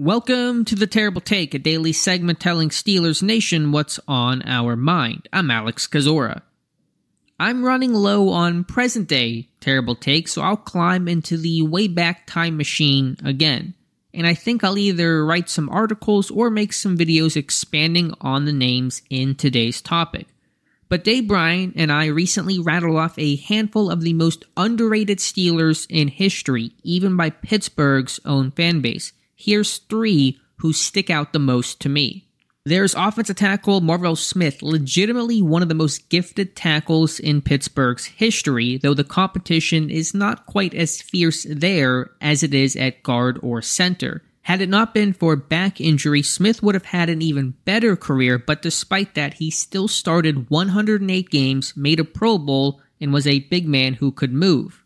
Welcome to the Terrible Take, a daily segment telling Steelers Nation what's on our mind. I'm Alex Kozora. I'm running low on present day Terrible Take, so I'll climb into the Wayback Time Machine again. And I think I'll either write some articles or make some videos expanding on the names in today's topic. But Dave Bryan and I recently rattled off a handful of the most underrated Steelers in history, even by Pittsburgh's own fanbase here's three who stick out the most to me. There's offensive tackle Marvel Smith, legitimately one of the most gifted tackles in Pittsburgh's history, though the competition is not quite as fierce there as it is at guard or center. Had it not been for back injury, Smith would have had an even better career, but despite that, he still started 108 games, made a Pro Bowl, and was a big man who could move.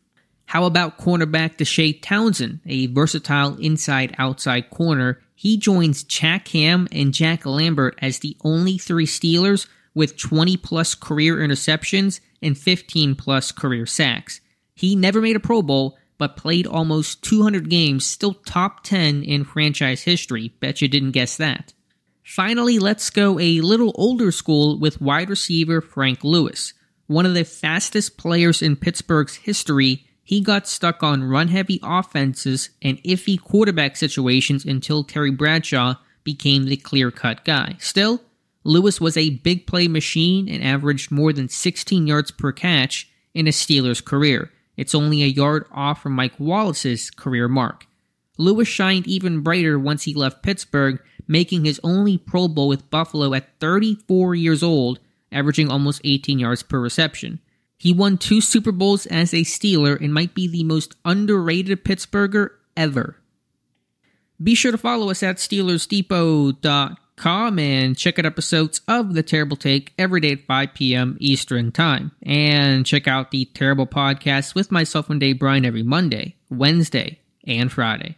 How about cornerback Deshea Townsend, a versatile inside outside corner? He joins Jack Ham and Jack Lambert as the only three Steelers with 20 plus career interceptions and 15 plus career sacks. He never made a Pro Bowl, but played almost 200 games, still top 10 in franchise history. Bet you didn't guess that. Finally, let's go a little older school with wide receiver Frank Lewis. One of the fastest players in Pittsburgh's history, he got stuck on run heavy offenses and iffy quarterback situations until Terry Bradshaw became the clear cut guy. Still, Lewis was a big play machine and averaged more than 16 yards per catch in a Steelers career. It's only a yard off from Mike Wallace's career mark. Lewis shined even brighter once he left Pittsburgh, making his only Pro Bowl with Buffalo at 34 years old, averaging almost 18 yards per reception. He won two Super Bowls as a Steeler and might be the most underrated Pittsburgher ever. Be sure to follow us at SteelersDepot.com and check out episodes of The Terrible Take every day at 5 p.m. Eastern Time. And check out the Terrible Podcast with myself and Dave Bryan every Monday, Wednesday, and Friday.